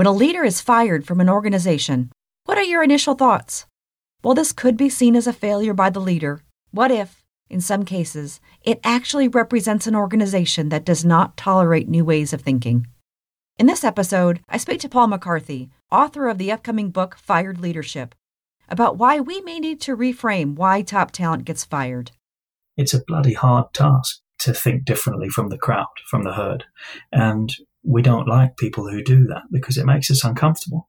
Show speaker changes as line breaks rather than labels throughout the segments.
When a leader is fired from an organization, what are your initial thoughts? While this could be seen as a failure by the leader, what if, in some cases, it actually represents an organization that does not tolerate new ways of thinking? In this episode, I speak to Paul McCarthy, author of the upcoming book Fired Leadership, about why we may need to reframe why top talent gets fired.
It's a bloody hard task to think differently from the crowd, from the herd. And we don't like people who do that because it makes us uncomfortable.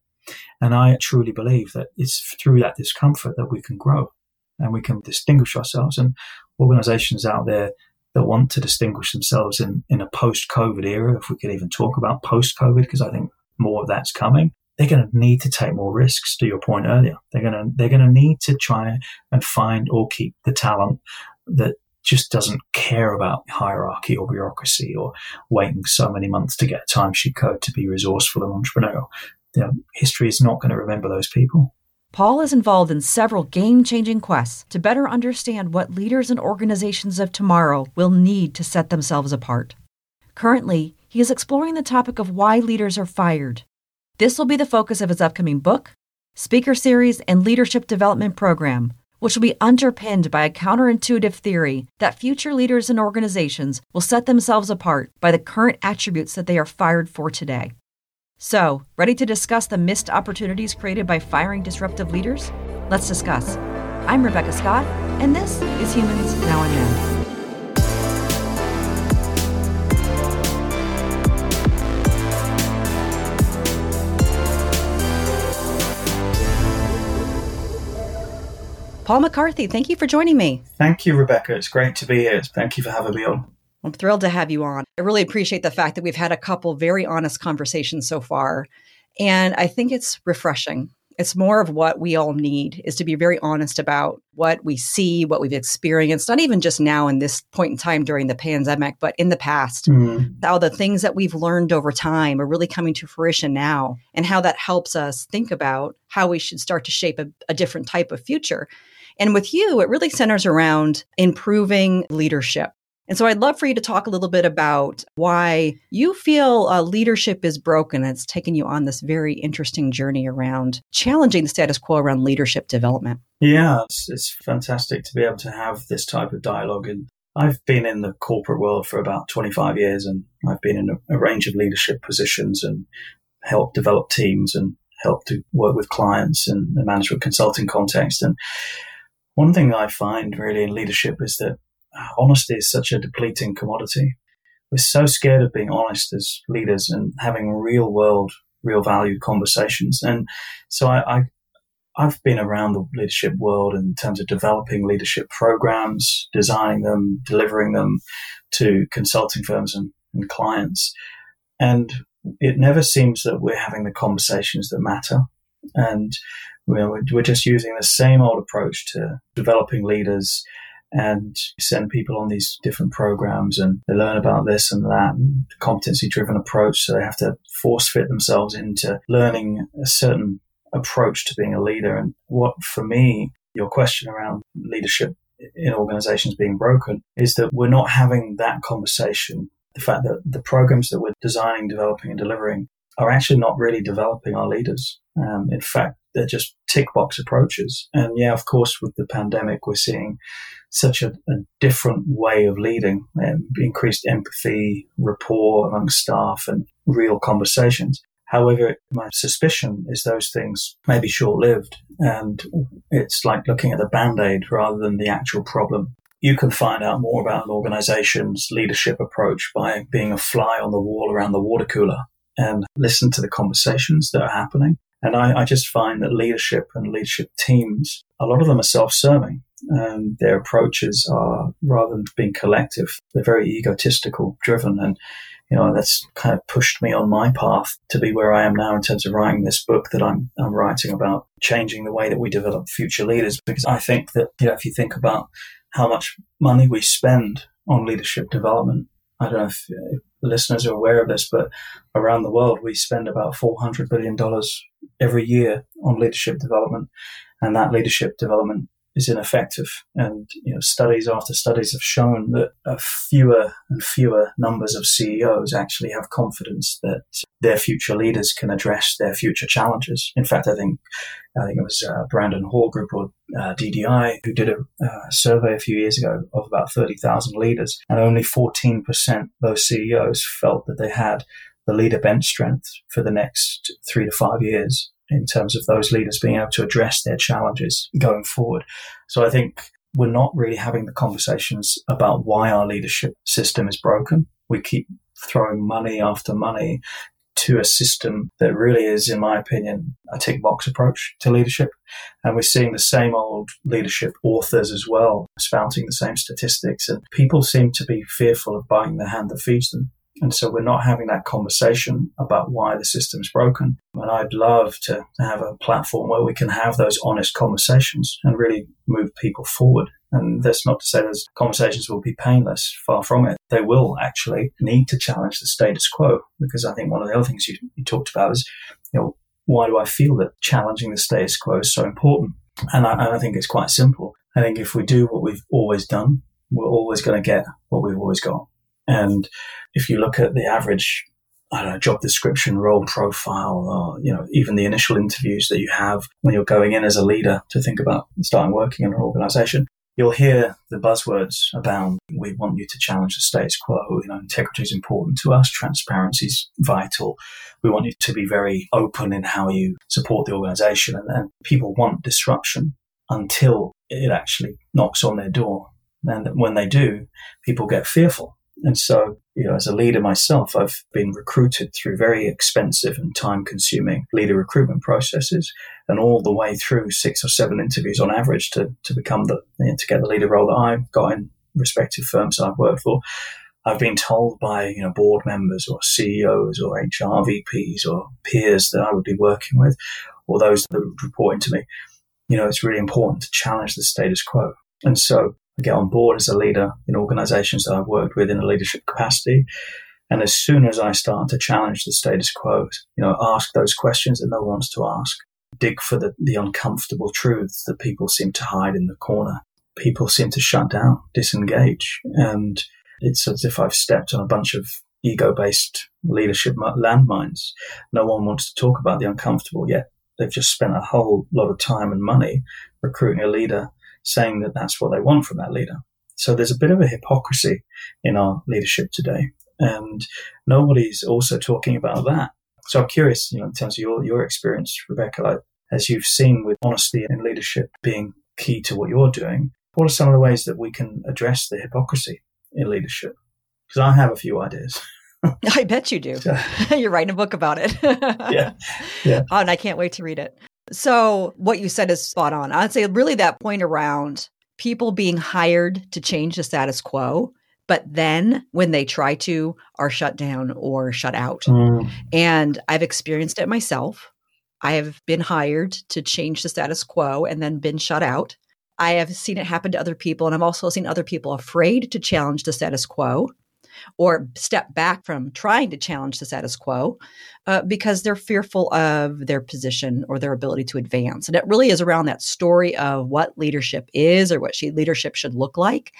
And I truly believe that it's through that discomfort that we can grow and we can distinguish ourselves. And organizations out there that want to distinguish themselves in, in a post COVID era, if we could even talk about post COVID, because I think more of that's coming, they're going to need to take more risks to your point earlier. They're going to, they're going to need to try and find or keep the talent that just doesn't care about hierarchy or bureaucracy or waiting so many months to get a timesheet code to be resourceful and entrepreneurial. You know, history is not going to remember those people.
Paul is involved in several game changing quests to better understand what leaders and organizations of tomorrow will need to set themselves apart. Currently, he is exploring the topic of why leaders are fired. This will be the focus of his upcoming book, speaker series, and leadership development program, which will be underpinned by a counterintuitive theory that future leaders and organizations will set themselves apart by the current attributes that they are fired for today. So, ready to discuss the missed opportunities created by firing disruptive leaders? Let's discuss. I'm Rebecca Scott, and this is Humans Now and Then. Paul McCarthy, thank you for joining me.
Thank you, Rebecca. It's great to be here. Thank you for having me on.
I'm thrilled to have you on. I really appreciate the fact that we've had a couple very honest conversations so far. And I think it's refreshing. It's more of what we all need is to be very honest about what we see, what we've experienced, not even just now in this point in time during the pandemic, but in the past. Mm. How the things that we've learned over time are really coming to fruition now and how that helps us think about how we should start to shape a, a different type of future. And with you, it really centers around improving leadership. And so I'd love for you to talk a little bit about why you feel uh, leadership is broken. It's taken you on this very interesting journey around challenging the status quo around leadership development.
Yeah, it's, it's fantastic to be able to have this type of dialogue. And I've been in the corporate world for about 25 years and I've been in a, a range of leadership positions and helped develop teams and helped to work with clients in the management consulting context. And one thing that I find really in leadership is that uh, honesty is such a depleting commodity. We're so scared of being honest as leaders and having real world, real valued conversations. And so I, I I've been around the leadership world in terms of developing leadership programs, designing them, delivering them to consulting firms and, and clients. And it never seems that we're having the conversations that matter. And we're just using the same old approach to developing leaders and send people on these different programs and they learn about this and that competency driven approach. So they have to force fit themselves into learning a certain approach to being a leader. And what for me, your question around leadership in organizations being broken is that we're not having that conversation. The fact that the programs that we're designing, developing and delivering are actually not really developing our leaders. Um, in fact, they're just tick box approaches. And yeah, of course, with the pandemic, we're seeing such a, a different way of leading, um, increased empathy, rapport among staff, and real conversations. However, my suspicion is those things may be short lived and it's like looking at the band aid rather than the actual problem. You can find out more about an organization's leadership approach by being a fly on the wall around the water cooler and listen to the conversations that are happening. And I, I just find that leadership and leadership teams, a lot of them are self serving and um, their approaches are rather than being collective, they're very egotistical driven. And, you know, that's kind of pushed me on my path to be where I am now in terms of writing this book that I'm, I'm writing about changing the way that we develop future leaders. Because I think that, you know, if you think about how much money we spend on leadership development, I don't know if, if listeners are aware of this, but around the world, we spend about $400 billion every year on leadership development. And that leadership development is ineffective. And you know, studies after studies have shown that fewer and fewer numbers of CEOs actually have confidence that their future leaders can address their future challenges. In fact, I think I think it was uh, Brandon Hall Group or uh, DDI who did a uh, survey a few years ago of about 30,000 leaders, and only 14% of those CEOs felt that they had the leader bench strength for the next three to five years in terms of those leaders being able to address their challenges going forward. So I think we're not really having the conversations about why our leadership system is broken. We keep throwing money after money to a system that really is, in my opinion, a tick box approach to leadership. And we're seeing the same old leadership authors as well, spouting the same statistics. And people seem to be fearful of biting the hand that feeds them. And so we're not having that conversation about why the system's broken. And I'd love to have a platform where we can have those honest conversations and really move people forward. And that's not to say those conversations will be painless. Far from it. They will actually need to challenge the status quo because I think one of the other things you, you talked about is, you know, why do I feel that challenging the status quo is so important? And I, and I think it's quite simple. I think if we do what we've always done, we're always going to get what we've always got. And if you look at the average, I don't know, job description, role profile, or, you know, even the initial interviews that you have when you're going in as a leader to think about starting working in an organization, you'll hear the buzzwords abound. We want you to challenge the status quo. You know, integrity is important to us. Transparency is vital. We want you to be very open in how you support the organization. And, and people want disruption until it actually knocks on their door. And when they do, people get fearful and so, you know, as a leader myself, I've been recruited through very expensive and time consuming leader recruitment processes and all the way through six or seven interviews on average to, to become the, you know, to get the leader role that I've got in respective firms I've worked for. I've been told by, you know, board members or CEOs or HR VPs or peers that I would be working with or those that would report into me, you know, it's really important to challenge the status quo. And so get on board as a leader in organizations that I've worked with in a leadership capacity. And as soon as I start to challenge the status quo, you know, ask those questions that no one wants to ask, dig for the, the uncomfortable truths that people seem to hide in the corner, people seem to shut down, disengage. And it's as if I've stepped on a bunch of ego based leadership landmines. No one wants to talk about the uncomfortable yet. They've just spent a whole lot of time and money recruiting a leader saying that that's what they want from that leader. So there's a bit of a hypocrisy in our leadership today. And nobody's also talking about that. So I'm curious, you know, in terms of your, your experience, Rebecca, like, as you've seen with honesty and leadership being key to what you're doing, what are some of the ways that we can address the hypocrisy in leadership? Because I have a few ideas.
I bet you do. You're writing a book about it.
yeah. Yeah. Oh,
and I can't wait to read it. So, what you said is spot on. I'd say really that point around people being hired to change the status quo, but then when they try to, are shut down or shut out. Mm. And I've experienced it myself. I have been hired to change the status quo and then been shut out. I have seen it happen to other people, and I've also seen other people afraid to challenge the status quo or step back from trying to challenge the status quo uh, because they're fearful of their position or their ability to advance. And it really is around that story of what leadership is or what she, leadership should look like.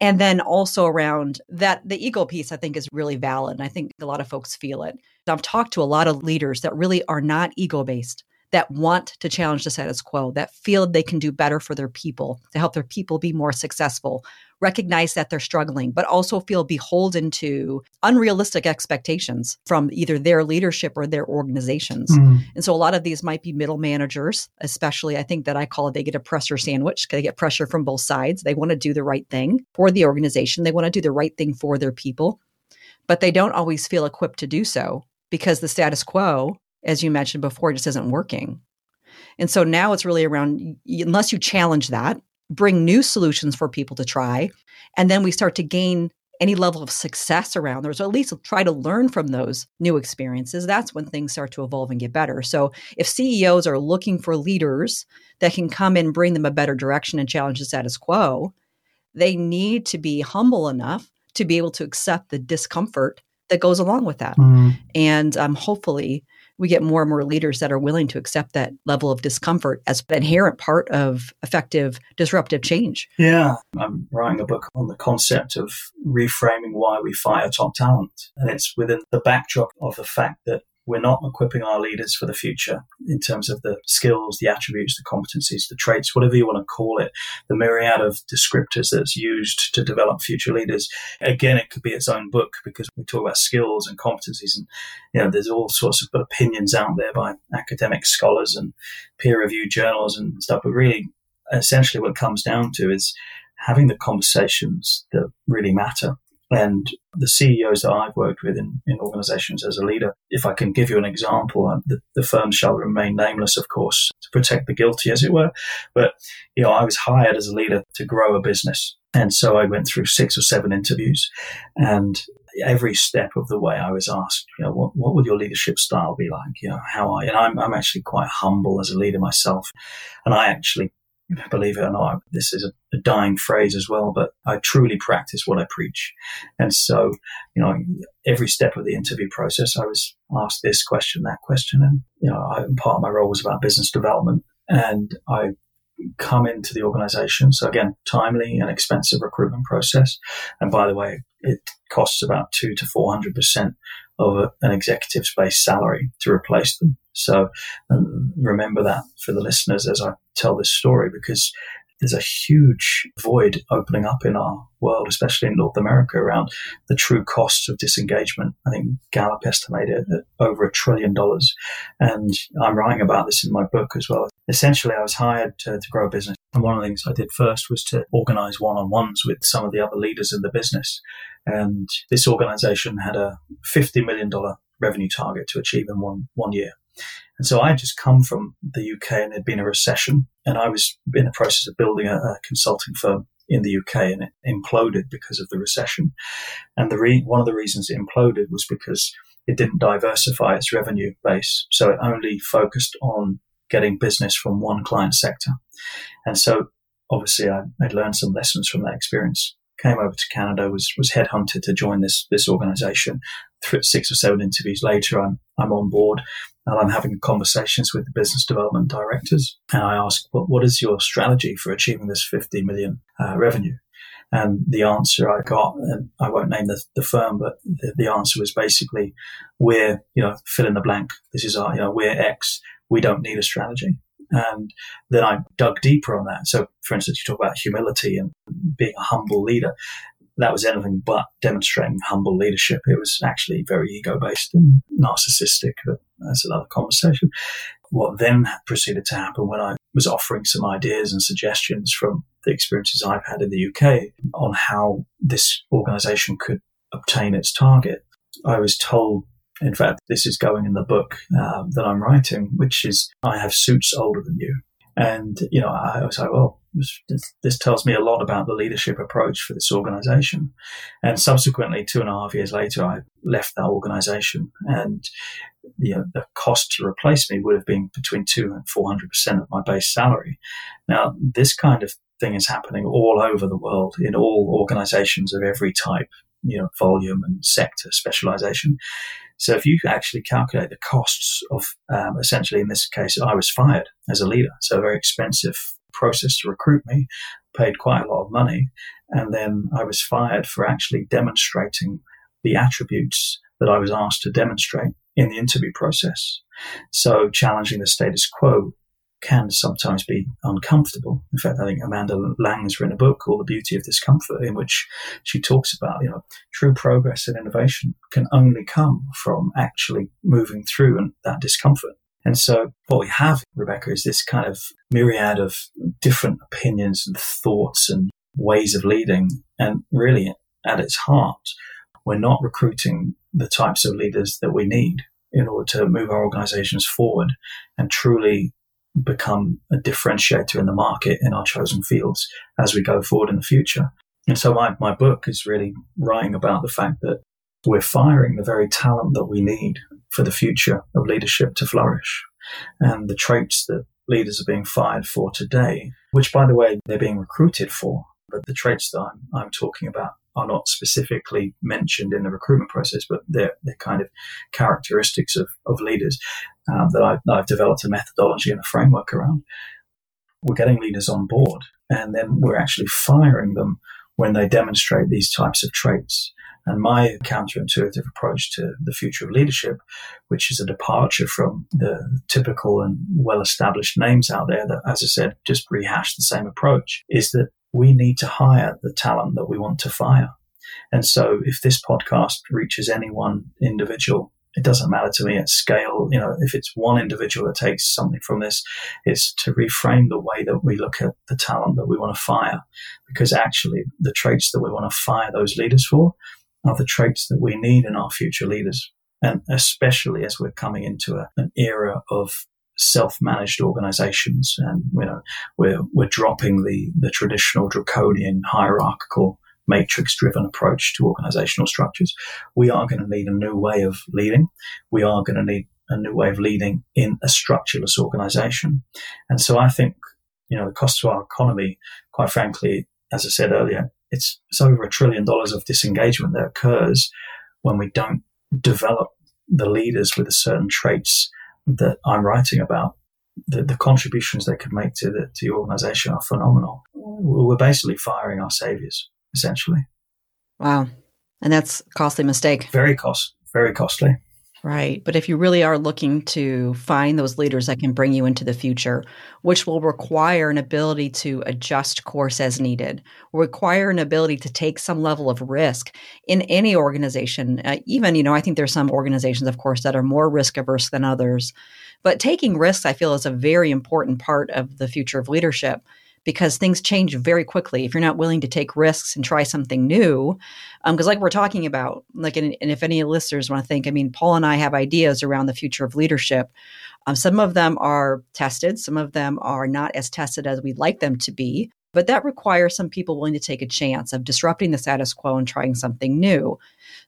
And then also around that, the ego piece, I think, is really valid. And I think a lot of folks feel it. I've talked to a lot of leaders that really are not ego based that want to challenge the status quo, that feel they can do better for their people, to help their people be more successful, recognize that they're struggling, but also feel beholden to unrealistic expectations from either their leadership or their organizations. Mm. And so a lot of these might be middle managers, especially I think that I call it they get a pressure sandwich. They get pressure from both sides. They want to do the right thing for the organization, they want to do the right thing for their people, but they don't always feel equipped to do so because the status quo as you mentioned before, it just isn't working. And so now it's really around, unless you challenge that, bring new solutions for people to try, and then we start to gain any level of success around those, or at least try to learn from those new experiences, that's when things start to evolve and get better. So if CEOs are looking for leaders that can come and bring them a better direction and challenge the status quo, they need to be humble enough to be able to accept the discomfort that goes along with that. Mm. And um, hopefully, we get more and more leaders that are willing to accept that level of discomfort as an inherent part of effective disruptive change.
Yeah. I'm writing a book on the concept of reframing why we fire top talent. And it's within the backdrop of the fact that we're not equipping our leaders for the future in terms of the skills, the attributes, the competencies, the traits, whatever you want to call it, the myriad of descriptors that's used to develop future leaders. Again, it could be its own book because we talk about skills and competencies and, you know, there's all sorts of opinions out there by academic scholars and peer reviewed journals and stuff. But really, essentially what it comes down to is having the conversations that really matter and the CEOs that I've worked with in, in organizations as a leader, if I can give you an example, uh, the, the firm shall remain nameless, of course, to protect the guilty, as it were. But, you know, I was hired as a leader to grow a business. And so I went through six or seven interviews and every step of the way I was asked, you know, what, what would your leadership style be like? You know, how I, and I'm, I'm actually quite humble as a leader myself. And I actually believe it or not, this is a, dying phrase as well, but I truly practice what I preach. And so, you know, every step of the interview process, I was asked this question, that question. And, you know, I, part of my role was about business development. And I come into the organization. So again, timely and expensive recruitment process. And by the way, it costs about two to 400% of a, an executive's base salary to replace them. So um, remember that for the listeners as I tell this story, because there's a huge void opening up in our world, especially in North America, around the true costs of disengagement. I think Gallup estimated at over a trillion dollars. And I'm writing about this in my book as well. Essentially, I was hired to, to grow a business. And one of the things I did first was to organize one on ones with some of the other leaders in the business. And this organization had a $50 million revenue target to achieve in one, one year. And so I had just come from the UK and there'd been a recession, and I was in the process of building a, a consulting firm in the UK, and it imploded because of the recession. And the re- one of the reasons it imploded was because it didn't diversify its revenue base, so it only focused on getting business from one client sector. And so, obviously, I, I'd learned some lessons from that experience came over to Canada, was was headhunted to join this this organization. Six or seven interviews later, I'm I'm on board and I'm having conversations with the business development directors. And I ask, well, what is your strategy for achieving this 50 million uh, revenue? And the answer I got, and I won't name the, the firm, but the, the, answer was basically, we're, you know, fill in the blank. This is our, you know, we're X. We don't need a strategy. And then I dug deeper on that. So, for instance, you talk about humility and being a humble leader. That was anything but demonstrating humble leadership. It was actually very ego based and narcissistic, but that's another conversation. What then proceeded to happen when I was offering some ideas and suggestions from the experiences I've had in the UK on how this organization could obtain its target, I was told in fact, this is going in the book um, that I'm writing, which is I have suits older than you. And, you know, I was like, well, this, tells me a lot about the leadership approach for this organization. And subsequently, two and a half years later, I left that organization and, you know, the cost to replace me would have been between two and 400% of my base salary. Now, this kind of thing is happening all over the world in all organizations of every type, you know, volume and sector specialization. So if you actually calculate the costs of, um, essentially in this case, I was fired as a leader. So a very expensive process to recruit me, paid quite a lot of money. And then I was fired for actually demonstrating the attributes that I was asked to demonstrate in the interview process. So challenging the status quo can sometimes be uncomfortable. In fact, I think Amanda Lang's written a book called The Beauty of Discomfort, in which she talks about, you know, true progress and innovation can only come from actually moving through that discomfort. And so what we have, Rebecca, is this kind of myriad of different opinions and thoughts and ways of leading. And really, at its heart, we're not recruiting the types of leaders that we need in order to move our organizations forward and truly become a differentiator in the market in our chosen fields as we go forward in the future. And so my, my book is really writing about the fact that we're firing the very talent that we need for the future of leadership to flourish. And the traits that leaders are being fired for today, which by the way, they're being recruited for, but the traits that I'm, I'm talking about are not specifically mentioned in the recruitment process, but they're, they're kind of characteristics of, of leaders um, that, I've, that I've developed a methodology and a framework around. We're getting leaders on board and then we're actually firing them when they demonstrate these types of traits. And my counterintuitive approach to the future of leadership, which is a departure from the typical and well established names out there that, as I said, just rehash the same approach, is that we need to hire the talent that we want to fire. And so if this podcast reaches any one individual, it doesn't matter to me at scale. You know, if it's one individual that takes something from this, it's to reframe the way that we look at the talent that we want to fire. Because actually, the traits that we want to fire those leaders for are the traits that we need in our future leaders. And especially as we're coming into a, an era of self-managed organizations and you know we're we're dropping the the traditional draconian hierarchical matrix driven approach to organizational structures we are going to need a new way of leading we are going to need a new way of leading in a structureless organization and so i think you know the cost to our economy quite frankly as i said earlier it's, it's over a trillion dollars of disengagement that occurs when we don't develop the leaders with the certain traits that I'm writing about. The, the contributions they could make to the, to the organization are phenomenal. We're basically firing our saviors, essentially.
Wow. And that's a costly mistake.
Very cost, very costly.
Right. But if you really are looking to find those leaders that can bring you into the future, which will require an ability to adjust course as needed, require an ability to take some level of risk in any organization. Uh, even, you know, I think there's some organizations, of course, that are more risk averse than others. But taking risks, I feel, is a very important part of the future of leadership because things change very quickly. If you're not willing to take risks and try something new, because um, like we're talking about, like, and, and, if any listeners want to think, I mean, Paul and I have ideas around the future of leadership. Um, some of them are tested, some of them are not as tested as we'd like them to be. But that requires some people willing to take a chance of disrupting the status quo and trying something new.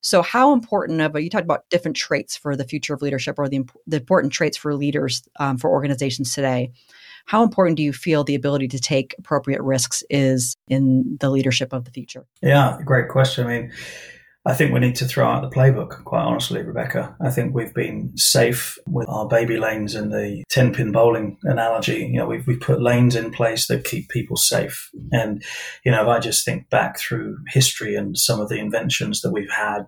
So, how important of you talked about different traits for the future of leadership or the, the important traits for leaders um, for organizations today? How important do you feel the ability to take appropriate risks is in the leadership of the future?
Yeah, great question. I mean, I think we need to throw out the playbook, quite honestly, Rebecca. I think we've been safe with our baby lanes and the 10 pin bowling analogy. You know, we've, we've put lanes in place that keep people safe. And, you know, if I just think back through history and some of the inventions that we've had,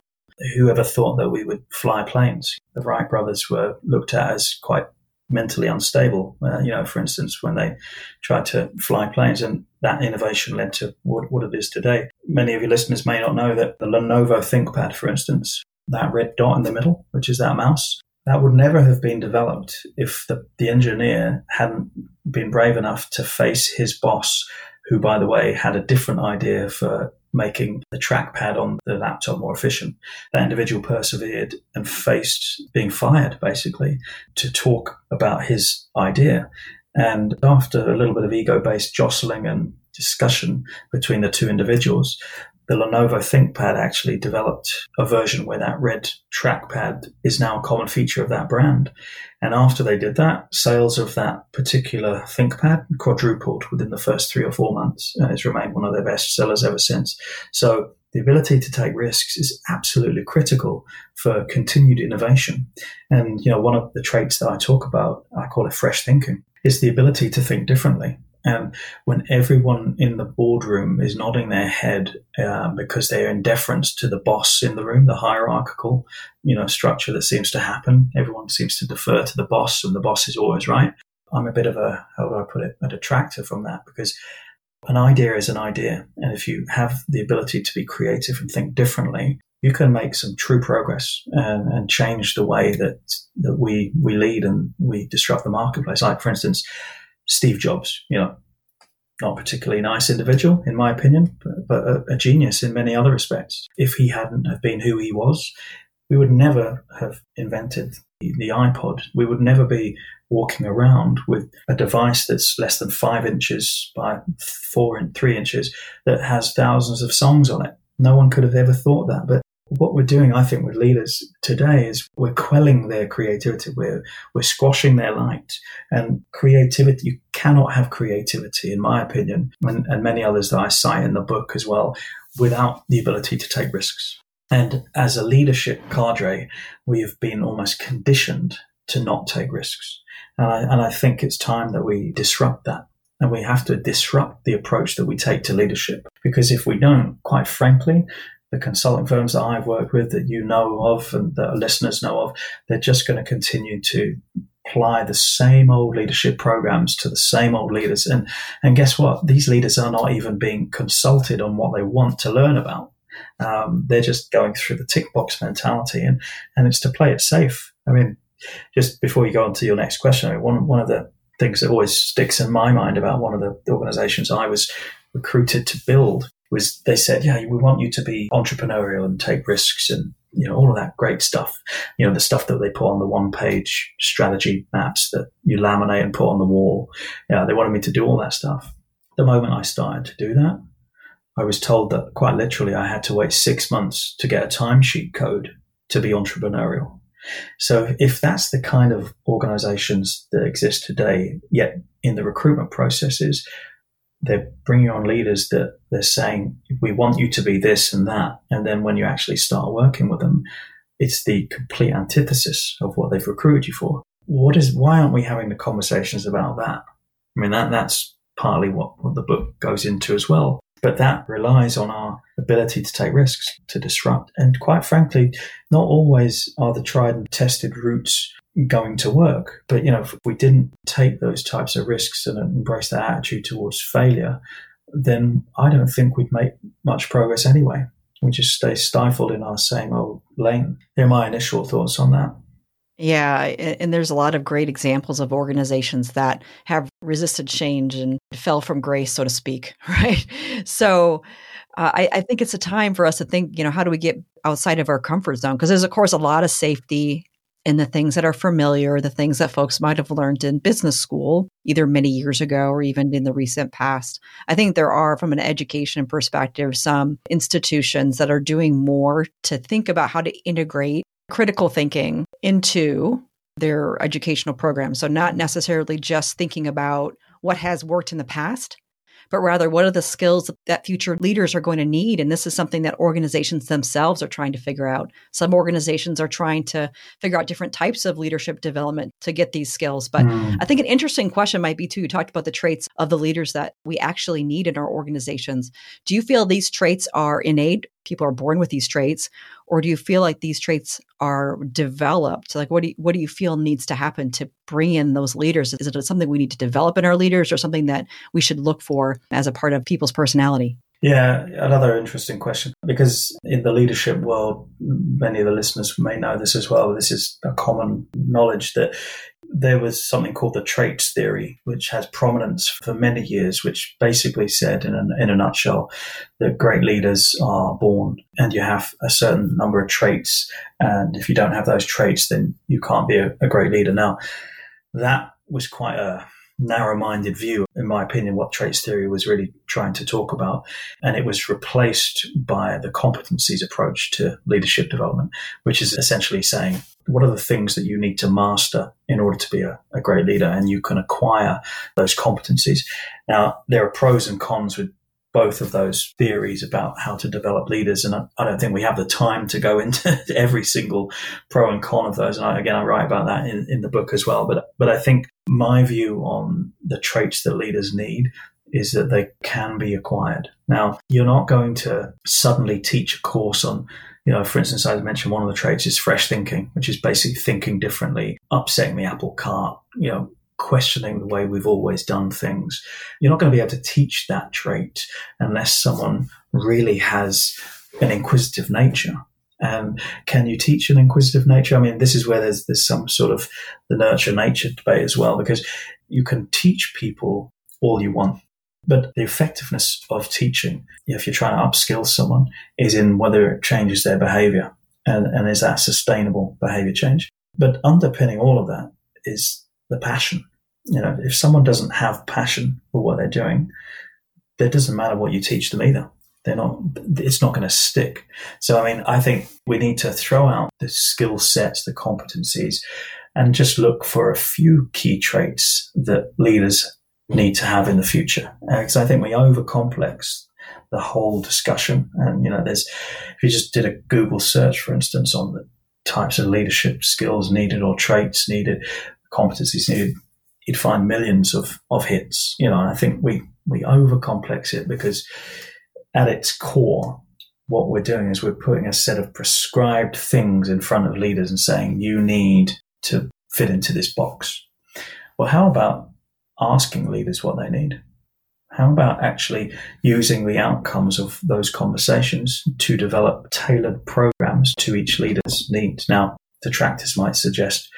whoever thought that we would fly planes? The Wright brothers were looked at as quite mentally unstable. Uh, you know, for instance, when they tried to fly planes, and that innovation led to what, what it is today. Many of your listeners may not know that the Lenovo ThinkPad, for instance, that red dot in the middle, which is that mouse, that would never have been developed if the, the engineer hadn't been brave enough to face his boss, who, by the way, had a different idea for making the trackpad on the laptop more efficient. That individual persevered and faced being fired basically to talk about his idea. And after a little bit of ego based jostling and discussion between the two individuals, the Lenovo ThinkPad actually developed a version where that red trackpad is now a common feature of that brand. And after they did that, sales of that particular ThinkPad quadrupled within the first three or four months, and it's remained one of their best sellers ever since. So the ability to take risks is absolutely critical for continued innovation. And you know, one of the traits that I talk about, I call it fresh thinking, is the ability to think differently. And when everyone in the boardroom is nodding their head uh, because they're in deference to the boss in the room, the hierarchical, you know, structure that seems to happen, everyone seems to defer to the boss, and the boss is always right. I'm a bit of a how do I put it, a detractor from that because an idea is an idea, and if you have the ability to be creative and think differently, you can make some true progress and, and change the way that that we we lead and we disrupt the marketplace. Like for instance Steve Jobs, you know, not particularly nice individual, in my opinion, but, but a, a, genius in many other respects. If he hadn't have been who he was, we would never have invented the iPod. We would never be walking around with a device that's less than five inches by four and three inches that has thousands of songs on it. No one could have ever thought that, but what we're doing, I think, with leaders today is we're quelling their creativity. We're, we're squashing their light. And creativity, you cannot have creativity, in my opinion, and, and many others that I cite in the book as well, without the ability to take risks. And as a leadership cadre, we have been almost conditioned to not take risks. And I, and I think it's time that we disrupt that. And we have to disrupt the approach that we take to leadership. Because if we don't, quite frankly, the consulting firms that I've worked with that you know of and that our listeners know of, they're just going to continue to apply the same old leadership programs to the same old leaders. And, and guess what? These leaders are not even being consulted on what they want to learn about. Um, they're just going through the tick box mentality and, and it's to play it safe. I mean, just before you go on to your next question, I mean, one, one of the things that always sticks in my mind about one of the, the organizations I was recruited to build was they said, yeah, we want you to be entrepreneurial and take risks and, you know, all of that great stuff. You know, the stuff that they put on the one page strategy maps that you laminate and put on the wall. Yeah, they wanted me to do all that stuff. The moment I started to do that, I was told that quite literally I had to wait six months to get a timesheet code to be entrepreneurial. So if that's the kind of organizations that exist today, yet in the recruitment processes, they're bringing on leaders that they're saying, we want you to be this and that. And then when you actually start working with them, it's the complete antithesis of what they've recruited you for. What is, why aren't we having the conversations about that? I mean, that, that's partly what, what the book goes into as well. But that relies on our ability to take risks, to disrupt. And quite frankly, not always are the tried and tested routes going to work. But, you know, if we didn't take those types of risks and embrace that attitude towards failure, then I don't think we'd make much progress anyway. We just stay stifled in our same old lane. Are my initial thoughts on that.
Yeah, and there's a lot of great examples of organizations that have resisted change and fell from grace, so to speak, right? So uh, I, I, think it's a time for us to think, you know, how do we get outside of our comfort zone? Because there's, of course, a lot of safety in the things that are familiar, the things that folks might have learned in business school, either many years ago or even in the recent past. I think there are, from an education perspective, some institutions that are doing more to think about how to integrate critical thinking into their educational program. So, not necessarily just thinking about what has worked in the past, but rather what are the skills that future leaders are going to need? And this is something that organizations themselves are trying to figure out. Some organizations are trying to figure out different types of leadership development to get these skills. But mm. I think an interesting question might be too, you talked about the traits of the leaders that we actually need in our organizations. Do you feel these traits are innate? People are born with these traits, or do you feel like these traits are developed? Like, what do you, what do you feel needs to happen to bring in those leaders? Is it something we need to develop in our leaders, or something that we should look for as a part of people's personality?
Yeah, another interesting question because in the leadership world, many of the listeners may know this as well. This is a common knowledge that there was something called the traits theory, which has prominence for many years, which basically said, in a, in a nutshell, that great leaders are born and you have a certain number of traits. And if you don't have those traits, then you can't be a, a great leader. Now, that was quite a narrow minded view, in my opinion, what traits theory was really trying to talk about. And it was replaced by the competencies approach to leadership development, which is essentially saying, what are the things that you need to master in order to be a, a great leader? And you can acquire those competencies. Now, there are pros and cons with both of those theories about how to develop leaders. And I, I, don't think we have the time to go into every single pro and con of those. And I, again, I write about that in, in the book as well. But, but I think my view on the traits that leaders need is that they can be acquired. Now, you're not going to suddenly teach a course on you know, for instance, I mentioned one of the traits is fresh thinking, which is basically thinking differently, upsetting the apple cart, you know, questioning the way we've always done things. You're not going to be able to teach that trait unless someone really has an inquisitive nature. And can you teach an inquisitive nature? I mean, this is where there's there's some sort of the nurture nature debate as well, because you can teach people all you want. But the effectiveness of teaching, if you're trying to upskill someone, is in whether it changes their behavior and, and is that sustainable behavior change. But underpinning all of that is the passion. You know, if someone doesn't have passion for what they're doing, it doesn't matter what you teach them either. They're not, it's not going to stick. So, I mean, I think we need to throw out the skill sets, the competencies, and just look for a few key traits that leaders need to have in the future. Because uh, I think we overcomplex the whole discussion. And, you know, there's, if you just did a Google search, for instance, on the types of leadership skills needed or traits needed, competencies needed, you'd find millions of, of hits, you know, I think we, we overcomplex it because at its core, what we're doing is we're putting a set of prescribed things in front of leaders and saying, you need to fit into this box. Well, how about asking leaders what they need? How about actually using the outcomes of those conversations to develop tailored programs to each leader's needs? Now, detractors might suggest,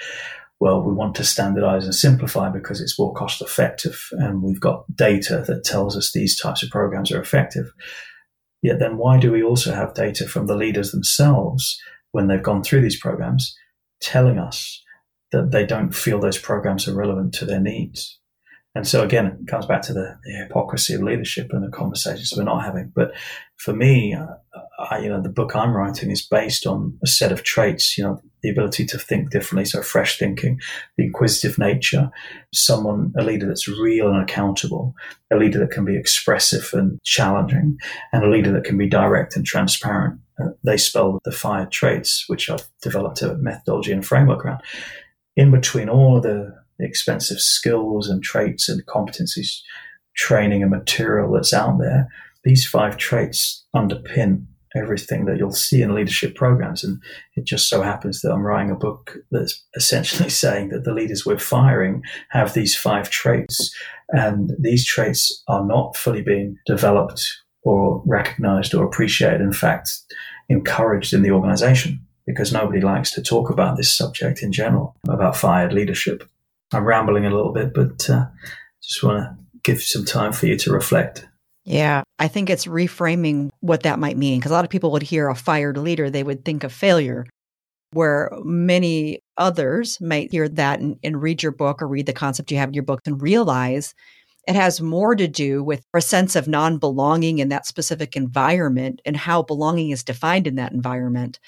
well, we want to standardize and simplify because it's more cost effective and we've got data that tells us these types of programs are effective. Yet then why do we also have data from the leaders themselves when they've gone through these programs telling us that they don't feel those programs are relevant to their needs? And so again, it comes back to the, the hypocrisy of leadership and the conversations we're not having. But for me, uh, I, you know, the book I'm writing is based on a set of traits, you know, the ability to think differently. So fresh thinking, the inquisitive nature, someone, a leader that's real and accountable, a leader that can be expressive and challenging, and a leader that can be direct and transparent. Uh, they spell the five traits, which I've developed a methodology and framework around. In between all of the expensive skills and traits and competencies, training and material that's out there, these five traits underpin everything that you'll see in leadership programs. And it just so happens that I'm writing a book that's essentially saying that the leaders we're firing have these five traits. And these traits are not fully being developed or recognized or appreciated. In fact, encouraged in the organization because nobody likes to talk about this subject in general about fired leadership. I'm rambling a little bit, but uh, just want to give some time for you to reflect.
Yeah, I think it's reframing what that might mean because a lot of people would hear a fired leader, they would think of failure, where many others might hear that and, and read your book or read the concept you have in your book and realize it has more to do with a sense of non belonging in that specific environment and how belonging is defined in that environment.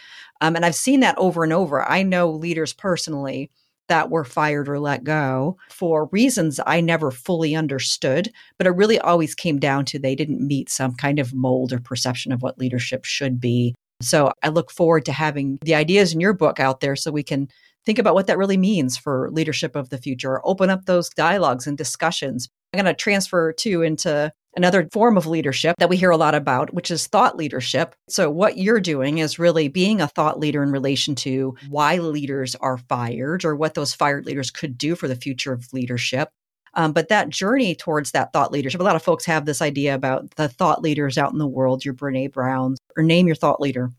Um, and I've seen that over and over. I know leaders personally that were fired or let go for reasons I never fully understood, but it really always came down to they didn't meet some kind of mold or perception of what leadership should be. So I look forward to having the ideas in your book out there so we can think about what that really means for leadership of the future, open up those dialogues and discussions. I'm going to transfer too into another form of leadership that we hear a lot about, which is thought leadership. So, what you're doing is really being a thought leader in relation to why leaders are fired or what those fired leaders could do for the future of leadership. Um, but that journey towards that thought leadership, a lot of folks have this idea about the thought leaders out in the world, your Brene Browns, or name your thought leader.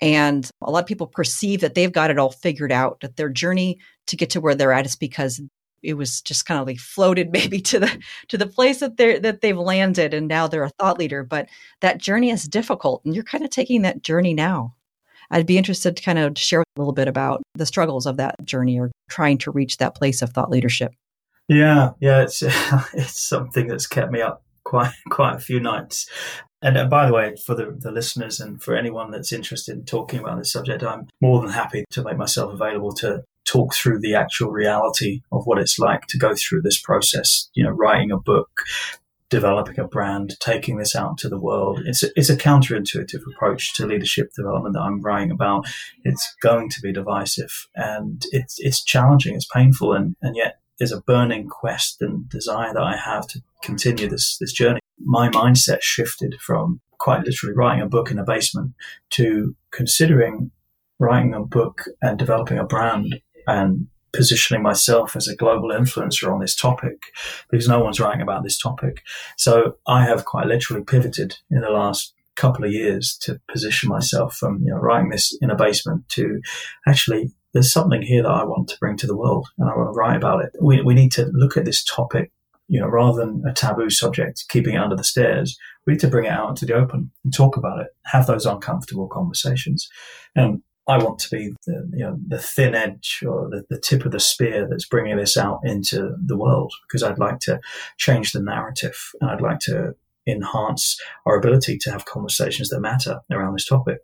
And a lot of people perceive that they've got it all figured out, that their journey to get to where they're at is because it was just kind of like floated maybe to the to the place that they're that they've landed and now they're a thought leader. But that journey is difficult and you're kind of taking that journey now. I'd be interested to kind of share a little bit about the struggles of that journey or trying to reach that place of thought leadership.
Yeah yeah it's it's something that's kept me up quite quite a few nights. And uh, by the way, for the, the listeners and for anyone that's interested in talking about this subject, I'm more than happy to make myself available to talk through the actual reality of what it's like to go through this process, you know, writing a book, developing a brand, taking this out to the world. It's a, it's a counterintuitive approach to leadership development that I'm writing about. It's going to be divisive and it's, it's challenging, it's painful, and, and yet there's a burning quest and desire that I have to continue this, this journey. My mindset shifted from quite literally writing a book in a basement to considering writing a book and developing a brand and positioning myself as a global influencer on this topic because no one's writing about this topic. So I have quite literally pivoted in the last couple of years to position myself from you know writing this in a basement to actually there's something here that I want to bring to the world and I want to write about it. We, we need to look at this topic, you know, rather than a taboo subject, keeping it under the stairs, we need to bring it out into the open and talk about it, have those uncomfortable conversations. And I want to be the, you know, the thin edge or the, the tip of the spear that's bringing this out into the world because I'd like to change the narrative and I'd like to enhance our ability to have conversations that matter around this topic.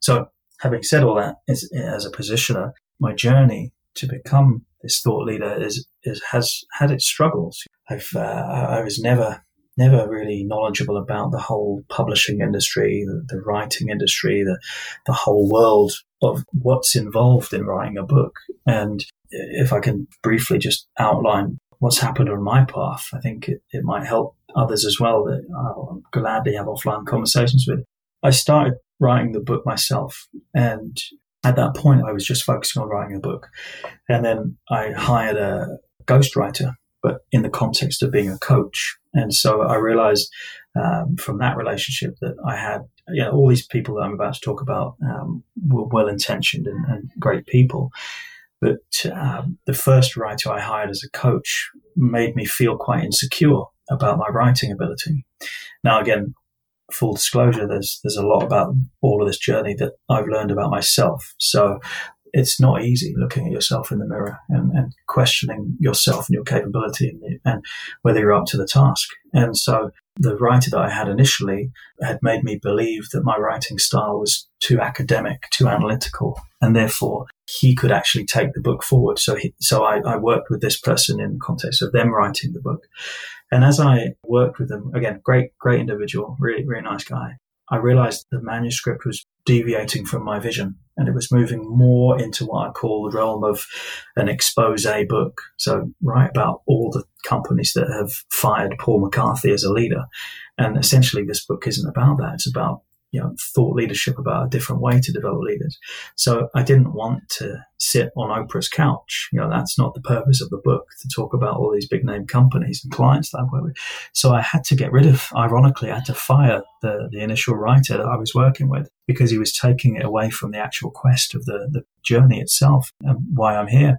So, having said all that, as, as a positioner, my journey to become this thought leader is, is has had its struggles. I've uh, I was never never really knowledgeable about the whole publishing industry, the, the writing industry, the, the whole world of what's involved in writing a book. And if I can briefly just outline what's happened on my path, I think it, it might help others as well that I'll gladly have offline conversations with. I started writing the book myself and at that point I was just focusing on writing a book. And then I hired a ghostwriter, but in the context of being a coach. And so I realized um, from that relationship that I had, you know, all these people that I'm about to talk about um, were well intentioned and, and, great people. But um, the first writer I hired as a coach made me feel quite insecure about my writing ability. Now, again, full disclosure, there's there's a lot about all of this journey that I've learned about myself. So it's not easy looking at yourself in the mirror and, and questioning yourself and your capability and, and, whether you're up to the task. And so the writer that I had initially had made me believe that my writing style was too academic, too analytical, and therefore he could actually take the book forward. So, he, so I, I worked with this person in the context of them writing the book. And as I worked with them, again, great, great individual, really, really nice guy. I realized the manuscript was deviating from my vision and it was moving more into what I call the realm of an expose book. So write about all the companies that have fired Paul McCarthy as a leader. And essentially this book isn't about that. It's about you know, thought leadership about a different way to develop leaders. So I didn't want to sit on Oprah's couch. You know, that's not the purpose of the book to talk about all these big name companies and clients that with. So I had to get rid of, ironically, I had to fire the, the initial writer that I was working with because he was taking it away from the actual quest of the, the journey itself and why I'm here.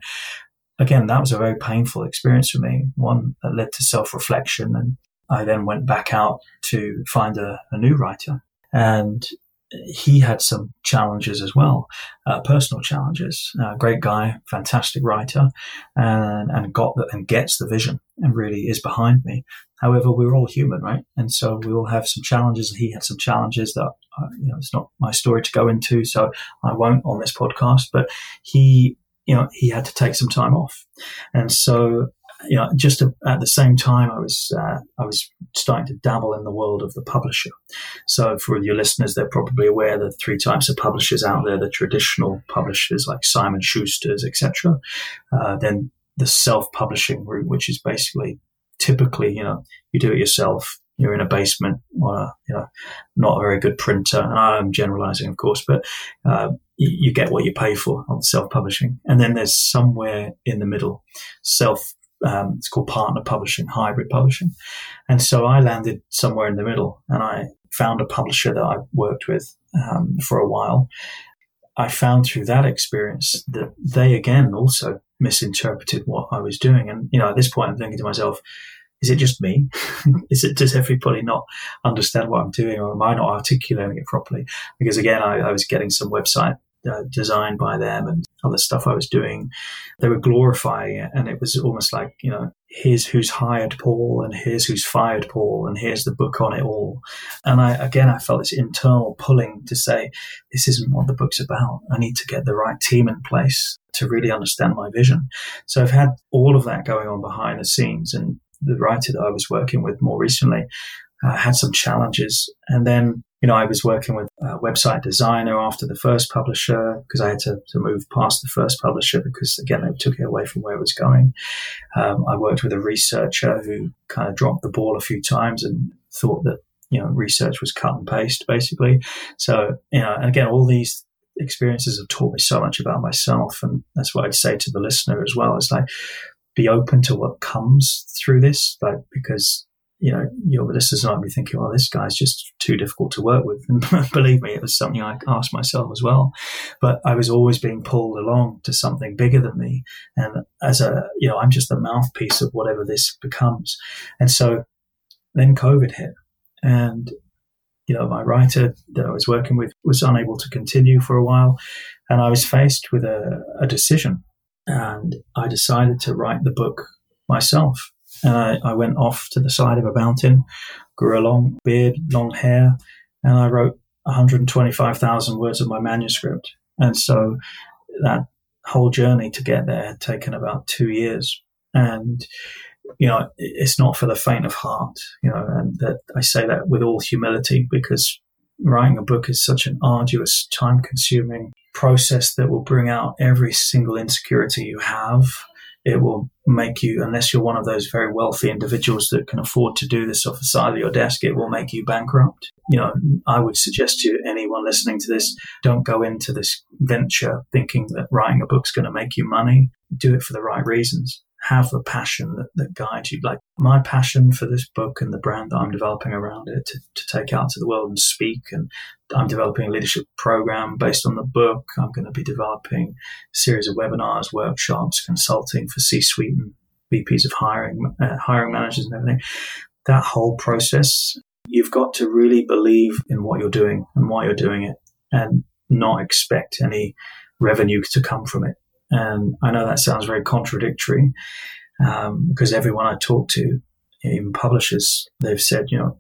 Again, that was a very painful experience for me, one that led to self reflection. And I then went back out to find a, a new writer and he had some challenges as well, uh, personal challenges. Uh, great guy, fantastic writer, and and got the, and gets the vision and really is behind me. However, we're all human, right? And so we all have some challenges. He had some challenges that uh, you know it's not my story to go into, so I won't on this podcast. But he, you know, he had to take some time off, and so you know, just at the same time, I was uh, I was starting to dabble in the world of the publisher. So, for your listeners, they're probably aware that three types of publishers out there: the traditional publishers like Simon Schuster's, etc. Uh, then the self-publishing route, which is basically typically, you know, you do it yourself. You're in a basement a, you know, not a very good printer. And I'm generalizing, of course, but uh, you, you get what you pay for on self-publishing. And then there's somewhere in the middle, self um, it's called partner publishing, hybrid publishing. And so I landed somewhere in the middle and I found a publisher that I worked with um, for a while. I found through that experience that they again also misinterpreted what I was doing. And, you know, at this point, I'm thinking to myself, is it just me? is it, does everybody not understand what I'm doing or am I not articulating it properly? Because again, I, I was getting some website uh, designed by them and other stuff I was doing. They were glorifying it, and it was almost like you know, here's who's hired Paul, and here's who's fired Paul, and here's the book on it all. And I again, I felt this internal pulling to say, this isn't what the book's about. I need to get the right team in place to really understand my vision. So I've had all of that going on behind the scenes, and the writer that I was working with more recently uh, had some challenges, and then you know, I was working with a website designer after the first publisher because I had to, to move past the first publisher because, again, they took it away from where it was going. Um, I worked with a researcher who kind of dropped the ball a few times and thought that, you know, research was cut and paste, basically. So, you know, and again, all these experiences have taught me so much about myself. And that's what I'd say to the listener as well. It's like, be open to what comes through this, like, because you know, your listeners might be thinking, well, this guy's just too difficult to work with. And believe me, it was something I asked myself as well. But I was always being pulled along to something bigger than me. And as a, you know, I'm just the mouthpiece of whatever this becomes. And so then COVID hit. And, you know, my writer that I was working with was unable to continue for a while. And I was faced with a, a decision. And I decided to write the book myself and I, I went off to the side of a mountain, grew a long beard, long hair, and I wrote 125,000 words of my manuscript. And so that whole journey to get there had taken about two years. And, you know, it's not for the faint of heart, you know, and that I say that with all humility because writing a book is such an arduous, time consuming process that will bring out every single insecurity you have it will make you, unless you're one of those very wealthy individuals that can afford to do this off the side of your desk, it will make you bankrupt. You know, I would suggest to anyone listening to this, don't go into this venture thinking that writing a book's going to make you money. Do it for the right reasons have a passion that, that guides you. Like my passion for this book and the brand that I'm developing around it to, to take out to the world and speak. And I'm developing a leadership program based on the book. I'm going to be developing a series of webinars, workshops, consulting for C-suite and VPs of hiring, uh, hiring managers and everything. That whole process, you've got to really believe in what you're doing and why you're doing it and not expect any revenue to come from it. And I know that sounds very contradictory um, because everyone I talk to, even publishers, they've said, you know,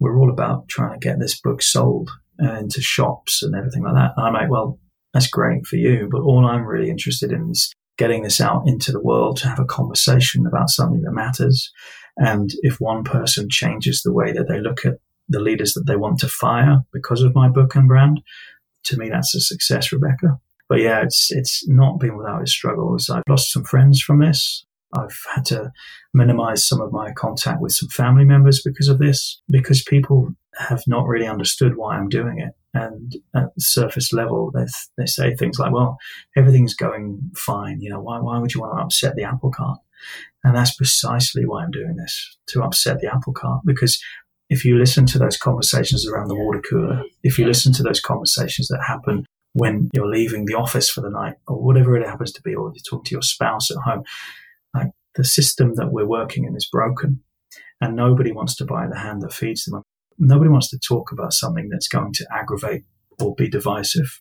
we're all about trying to get this book sold into shops and everything like that. And I'm like, well, that's great for you, but all I'm really interested in is getting this out into the world to have a conversation about something that matters. And if one person changes the way that they look at the leaders that they want to fire because of my book and brand, to me, that's a success, Rebecca. But yeah, it's it's not been without its struggles. I've lost some friends from this. I've had to minimize some of my contact with some family members because of this, because people have not really understood why I'm doing it. And at the surface level, they, they say things like, well, everything's going fine. You know, why, why would you want to upset the apple cart? And that's precisely why I'm doing this, to upset the apple cart. Because if you listen to those conversations around the water cooler, if you listen to those conversations that happen when you're leaving the office for the night or whatever it happens to be, or you talk to your spouse at home. Like the system that we're working in is broken and nobody wants to buy the hand that feeds them. Nobody wants to talk about something that's going to aggravate or be divisive.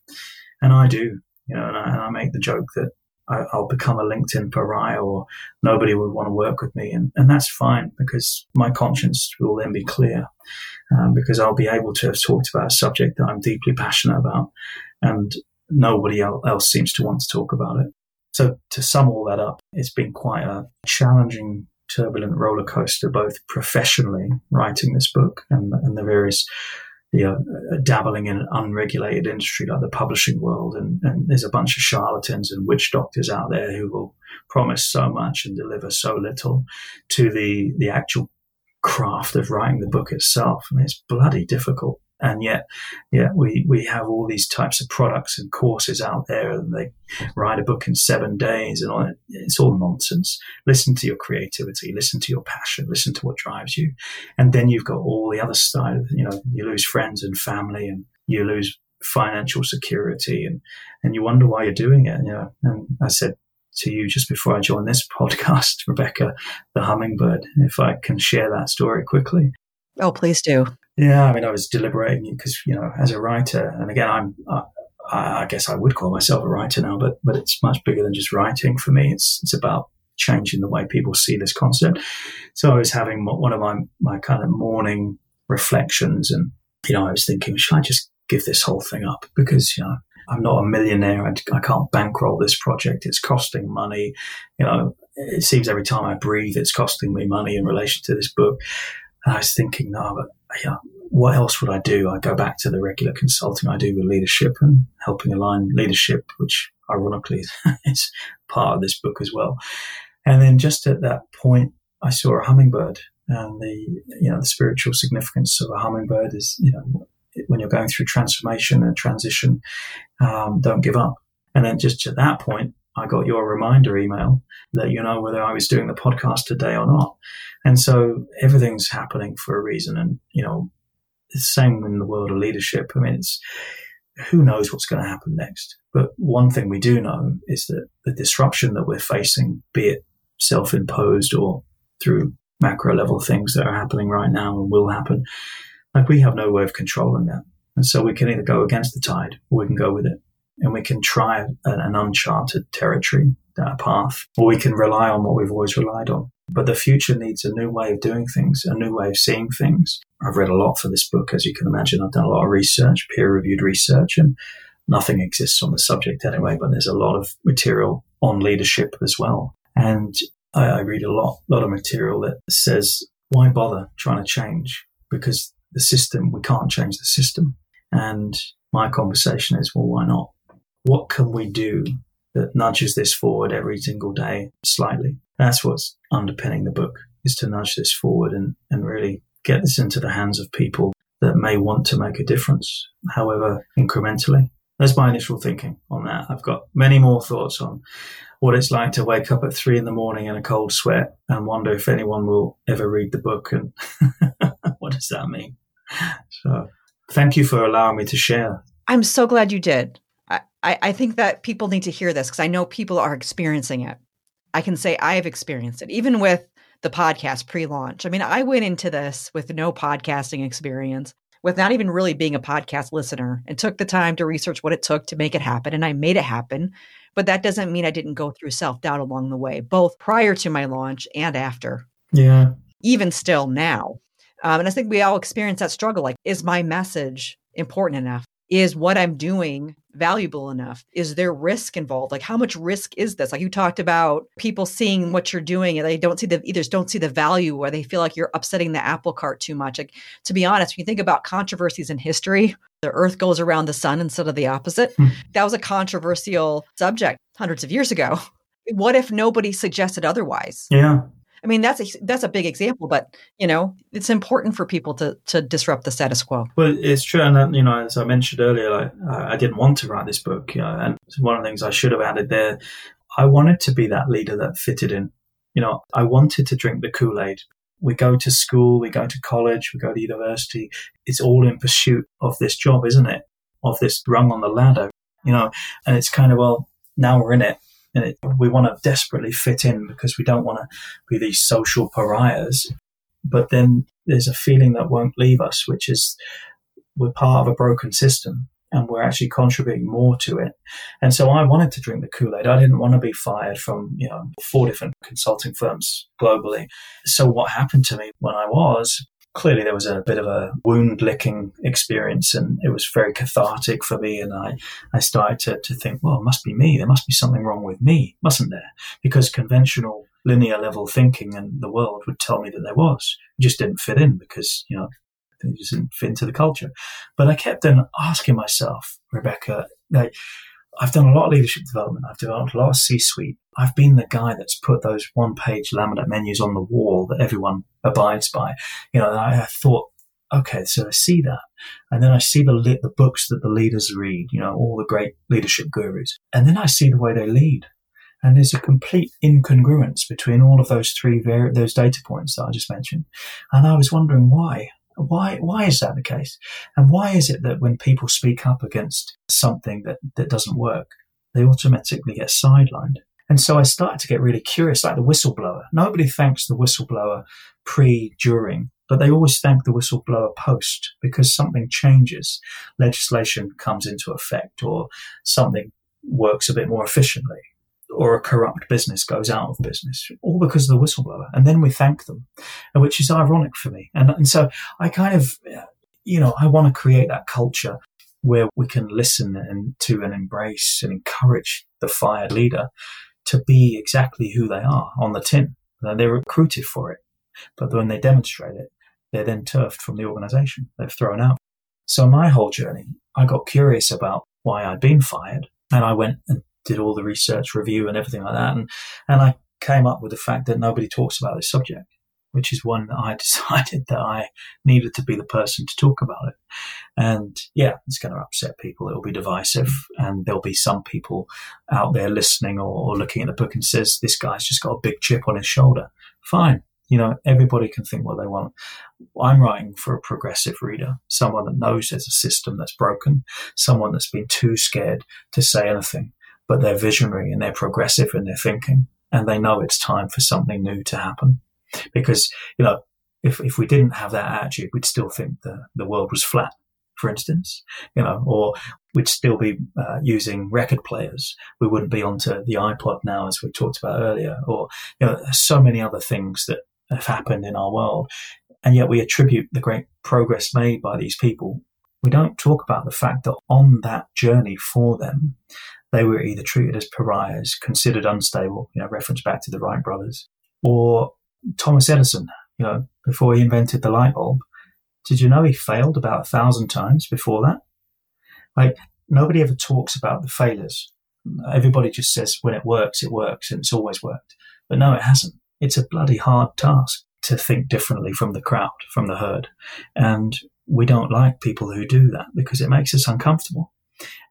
And I do, you know, and I, and I make the joke that I, will become a LinkedIn pariah or nobody would want to work with me. And, and that's fine because my conscience will then be clear um, because I'll be able to have talked about a subject that I'm deeply passionate about and nobody else seems to want to talk about it. So to sum all that up, it's been quite a challenging, turbulent roller coaster, both professionally writing this book and, and the various you know, uh, dabbling in an unregulated industry like the publishing world. And, and, there's a bunch of charlatans and witch doctors out there who will promise so much and deliver so little to the, the actual craft of writing the book itself. I mean, it's bloody difficult. And yet, yeah, we, we have all these types of products and courses out there and they write a book in seven days and all It's all nonsense. Listen to your creativity, listen to your passion, listen to what drives you. And then you've got all the other side, you know, you lose friends and family and you lose financial security and, and you wonder why you're doing it. You know, and I said to you just before I joined this podcast, Rebecca, the hummingbird, if I can share that story quickly.
Oh, please do.
Yeah, I mean, I was deliberating because you know, as a writer, and again, I'm. Uh, I guess I would call myself a writer now, but but it's much bigger than just writing for me. It's it's about changing the way people see this concept. So I was having one of my my kind of morning reflections, and you know, I was thinking, should I just give this whole thing up because you know I'm not a millionaire. I, I can't bankroll this project. It's costing money. You know, it seems every time I breathe, it's costing me money in relation to this book. And I was thinking, no, but yeah, what else would I do? I go back to the regular consulting I do with leadership and helping align leadership, which ironically is part of this book as well. And then just at that point, I saw a hummingbird and the, you know, the spiritual significance of a hummingbird is, you know, when you're going through transformation and transition, um, don't give up. And then just at that point, I got your reminder email that you know whether I was doing the podcast today or not. And so everything's happening for a reason. And, you know, the same in the world of leadership. I mean, it's who knows what's going to happen next. But one thing we do know is that the disruption that we're facing, be it self imposed or through macro level things that are happening right now and will happen, like we have no way of controlling that. And so we can either go against the tide or we can go with it. And we can try an, uncharted territory uh, path, or we can rely on what we've always relied on. But the future needs a new way of doing things, a new way of seeing things. I've read a lot for this book, as you can imagine. I've done a lot of research, peer reviewed research, and nothing exists on the subject anyway, but there's a lot of material on leadership as well. And I, I read a lot, lot of material that says, why bother trying to change? Because the system, we can't change the system. And my conversation is, well, why not? What can we do that nudges this forward every single day slightly? That's what's underpinning the book is to nudge this forward and, and really get this into the hands of people that may want to make a difference, however incrementally. That's my initial thinking on that. I've got many more thoughts on what it's like to wake up at three in the morning in a cold sweat and wonder if anyone will ever read the book and what does that mean? So thank you for allowing me to share.
I'm so glad you did. I, I think that people need to hear this because I know people are experiencing it. I can say I have experienced it, even with the podcast pre launch. I mean, I went into this with no podcasting experience, with not even really being a podcast listener, and took the time to research what it took to make it happen. And I made it happen. But that doesn't mean I didn't go through self doubt along the way, both prior to my launch and after.
Yeah.
Even still now. Um, and I think we all experience that struggle. Like, is my message important enough? Is what I'm doing valuable enough? Is there risk involved? Like, how much risk is this? Like, you talked about people seeing what you're doing and they don't see the either don't see the value or they feel like you're upsetting the apple cart too much. Like, to be honest, when you think about controversies in history, the earth goes around the sun instead of the opposite. Hmm. That was a controversial subject hundreds of years ago. What if nobody suggested otherwise?
Yeah.
I mean, that's a, that's a big example, but you know, it's important for people to to disrupt the status quo.
Well, it's true, and you know, as I mentioned earlier, like, I didn't want to write this book, you know, and one of the things I should have added there, I wanted to be that leader that fitted in. You know, I wanted to drink the Kool Aid. We go to school, we go to college, we go to university. It's all in pursuit of this job, isn't it? Of this rung on the ladder, you know, and it's kind of well, now we're in it and it, we want to desperately fit in because we don't want to be these social pariahs. But then there's a feeling that won't leave us, which is we're part of a broken system and we're actually contributing more to it. And so I wanted to drink the Kool-Aid. I didn't want to be fired from, you know, four different consulting firms globally. So what happened to me when I was clearly there was a bit of a wound licking experience and it was very cathartic for me. And I, I started to, to think, well, it must be me. There must be something wrong with me, mustn't there? Because conventional linear level thinking and the world would tell me that there was. It just didn't fit in because, you know, it just didn't fit into the culture. But I kept then asking myself, Rebecca, like, I've done a lot of leadership development. I've developed a lot of C suite. I've been the guy that's put those one page laminate menus on the wall that everyone abides by. You know, I, I thought, okay, so I see that. And then I see the, the books that the leaders read, you know, all the great leadership gurus. And then I see the way they lead. And there's a complete incongruence between all of those three, those data points that I just mentioned. And I was wondering why. Why, why is that the case? And why is it that when people speak up against something that, that doesn't work, they automatically get sidelined? And so I started to get really curious, like the whistleblower. Nobody thanks the whistleblower pre, during, but they always thank the whistleblower post because something changes. Legislation comes into effect or something works a bit more efficiently or a corrupt business goes out of business, all because of the whistleblower. And then we thank them, which is ironic for me. And, and so I kind of, you know, I want to create that culture where we can listen and to and embrace and encourage the fired leader to be exactly who they are on the tin. They're recruited for it, but when they demonstrate it, they're then turfed from the organization. They're thrown out. So my whole journey, I got curious about why I'd been fired and I went and did all the research review and everything like that. And, and I came up with the fact that nobody talks about this subject, which is one that I decided that I needed to be the person to talk about it. And yeah, it's going to upset people. It'll be divisive. And there'll be some people out there listening or, or looking at the book and says, this guy's just got a big chip on his shoulder. Fine. You know, everybody can think what they want. I'm writing for a progressive reader, someone that knows there's a system that's broken, someone that's been too scared to say anything, but they're visionary and they're progressive in their thinking and they know it's time for something new to happen. Because, you know, if, if we didn't have that attitude, we'd still think the, the world was flat, for instance, you know, or we'd still be uh, using record players. We wouldn't be onto the iPod now, as we talked about earlier, or, you know, so many other things that have happened in our world. And yet we attribute the great progress made by these people. We don't talk about the fact that on that journey for them, they were either treated as pariahs, considered unstable, you know, reference back to the Wright brothers, Or Thomas Edison, you know, before he invented the light bulb, did you know he failed about a thousand times before that? Like nobody ever talks about the failures. Everybody just says when it works, it works and it's always worked. But no, it hasn't. It's a bloody hard task to think differently from the crowd, from the herd. And we don't like people who do that because it makes us uncomfortable.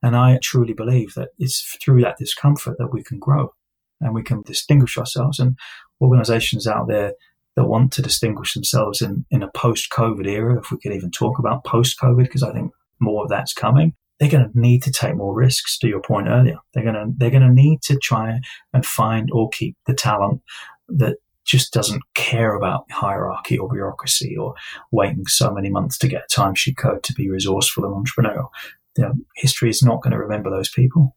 And I truly believe that it's through that discomfort that we can grow and we can distinguish ourselves. And organizations out there that want to distinguish themselves in, in a post COVID era, if we could even talk about post COVID, because I think more of that's coming, they're going to need to take more risks to your point earlier. They're going to, they're going to need to try and find or keep the talent that just doesn't care about hierarchy or bureaucracy or waiting so many months to get a timesheet code to be resourceful and entrepreneurial. You know, history is not going to remember those people.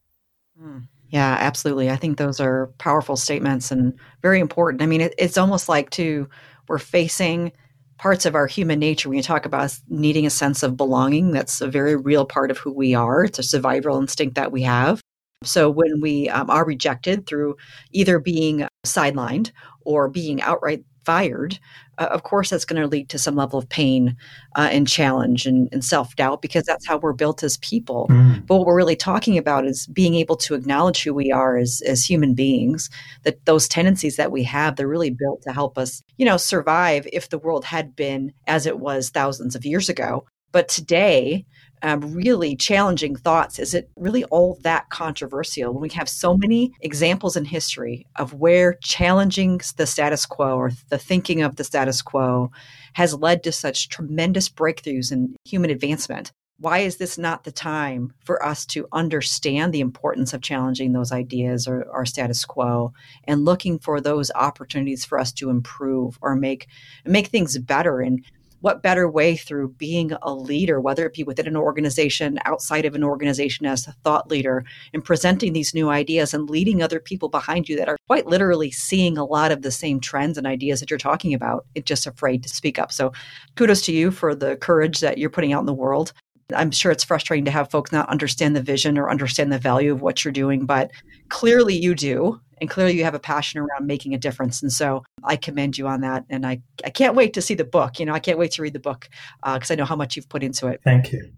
Mm. Yeah, absolutely. I think those are powerful statements and very important. I mean, it, it's almost like to we're facing parts of our human nature when you talk about needing a sense of belonging. That's a very real part of who we are. It's a survival instinct that we have. So when we um, are rejected through either being sidelined or being outright fired, uh, of course, that's going to lead to some level of pain uh, and challenge and, and self doubt because that's how we're built as people. Mm. But what we're really talking about is being able to acknowledge who we are as, as human beings, that those tendencies that we have, they're really built to help us, you know, survive if the world had been as it was thousands of years ago. But today, um, really challenging thoughts. Is it really all that controversial when we have so many examples in history of where challenging the status quo or the thinking of the status quo has led to such tremendous breakthroughs in human advancement? Why is this not the time for us to understand the importance of challenging those ideas or our status quo and looking for those opportunities for us to improve or make make things better and what better way through being a leader, whether it be within an organization, outside of an organization as a thought leader, and presenting these new ideas and leading other people behind you that are quite literally seeing a lot of the same trends and ideas that you're talking about, it's just afraid to speak up. So kudos to you for the courage that you're putting out in the world. I'm sure it's frustrating to have folks not understand the vision or understand the value of what you're doing, but clearly you do. And clearly you have a passion around making a difference. And so I commend you on that. And I, I can't wait to see the book. You know, I can't wait to read the book because uh, I know how much you've put into it.
Thank you.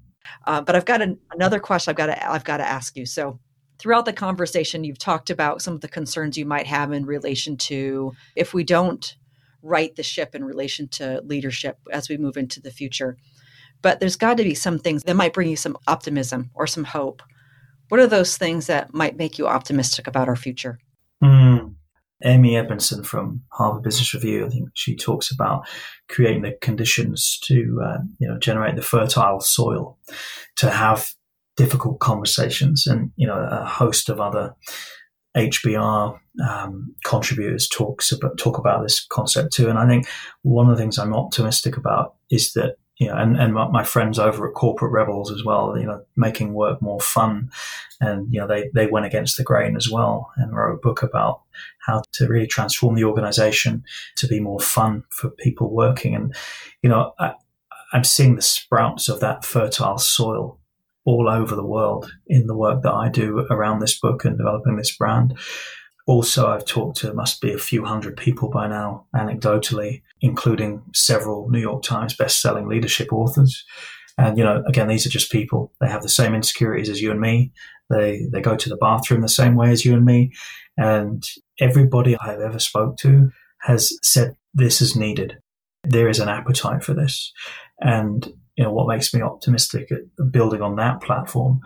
Uh, but I've got an, another question I've got to, I've got to ask you. So throughout the conversation, you've talked about some of the concerns you might have in relation to if we don't right the ship in relation to leadership as we move into the future. But there's got to be some things that might bring you some optimism or some hope. What are those things that might make you optimistic about our future?
Mm. Amy Edmondson from Harvard Business Review, I think she talks about creating the conditions to uh, you know generate the fertile soil to have difficult conversations, and you know a host of other HBR um, contributors talks about, talk about this concept too. And I think one of the things I'm optimistic about is that you know, and, and my friends over at Corporate Rebels as well, you know, making work more fun. And, you know, they, they went against the grain as well and wrote a book about how to really transform the organization to be more fun for people working. And, you know, I, I'm seeing the sprouts of that fertile soil all over the world in the work that I do around this book and developing this brand. Also, I've talked to must be a few hundred people by now, anecdotally, including several New York Times best-selling leadership authors. And you know, again, these are just people. They have the same insecurities as you and me. They they go to the bathroom the same way as you and me. And everybody I've ever spoke to has said this is needed. There is an appetite for this. And you know, what makes me optimistic at building on that platform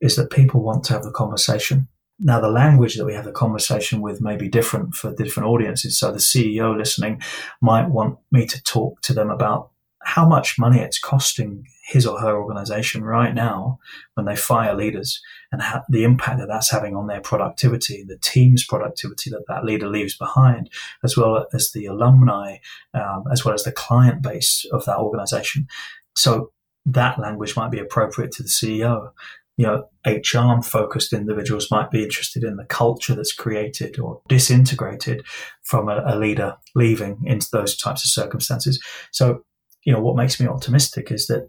is that people want to have the conversation now, the language that we have the conversation with may be different for different audiences. So the CEO listening might want me to talk to them about how much money it's costing his or her organization right now when they fire leaders and ha- the impact that that's having on their productivity, the team's productivity that that leader leaves behind, as well as the alumni, um, as well as the client base of that organization. So that language might be appropriate to the CEO you know, HR focused individuals might be interested in the culture that's created or disintegrated from a, a, leader leaving into those types of circumstances. So, you know, what makes me optimistic is that